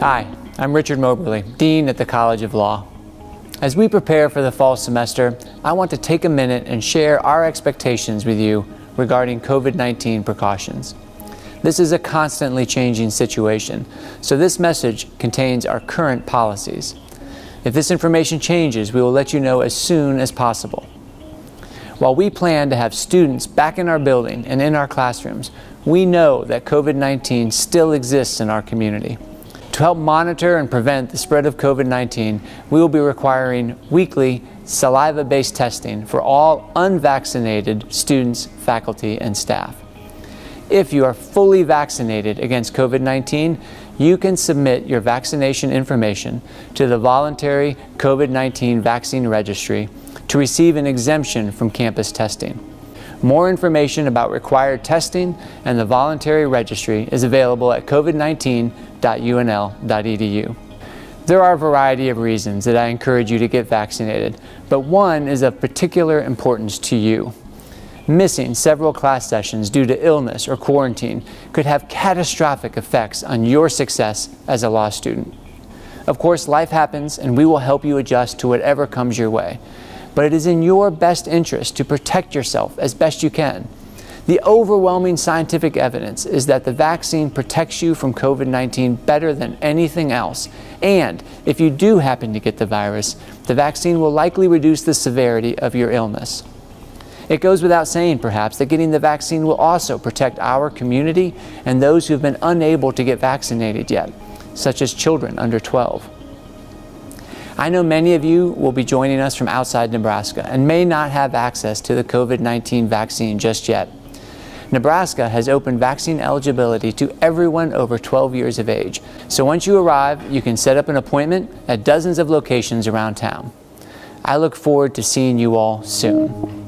Hi, I'm Richard Moberly, Dean at the College of Law. As we prepare for the fall semester, I want to take a minute and share our expectations with you regarding COVID 19 precautions. This is a constantly changing situation, so this message contains our current policies. If this information changes, we will let you know as soon as possible. While we plan to have students back in our building and in our classrooms, we know that COVID 19 still exists in our community. To help monitor and prevent the spread of COVID 19, we will be requiring weekly saliva based testing for all unvaccinated students, faculty, and staff. If you are fully vaccinated against COVID 19, you can submit your vaccination information to the voluntary COVID 19 vaccine registry to receive an exemption from campus testing. More information about required testing and the voluntary registry is available at covid19.unl.edu. There are a variety of reasons that I encourage you to get vaccinated, but one is of particular importance to you. Missing several class sessions due to illness or quarantine could have catastrophic effects on your success as a law student. Of course, life happens and we will help you adjust to whatever comes your way but it is in your best interest to protect yourself as best you can. The overwhelming scientific evidence is that the vaccine protects you from COVID 19 better than anything else. And if you do happen to get the virus, the vaccine will likely reduce the severity of your illness. It goes without saying, perhaps, that getting the vaccine will also protect our community and those who have been unable to get vaccinated yet, such as children under 12. I know many of you will be joining us from outside Nebraska and may not have access to the COVID 19 vaccine just yet. Nebraska has opened vaccine eligibility to everyone over 12 years of age. So once you arrive, you can set up an appointment at dozens of locations around town. I look forward to seeing you all soon.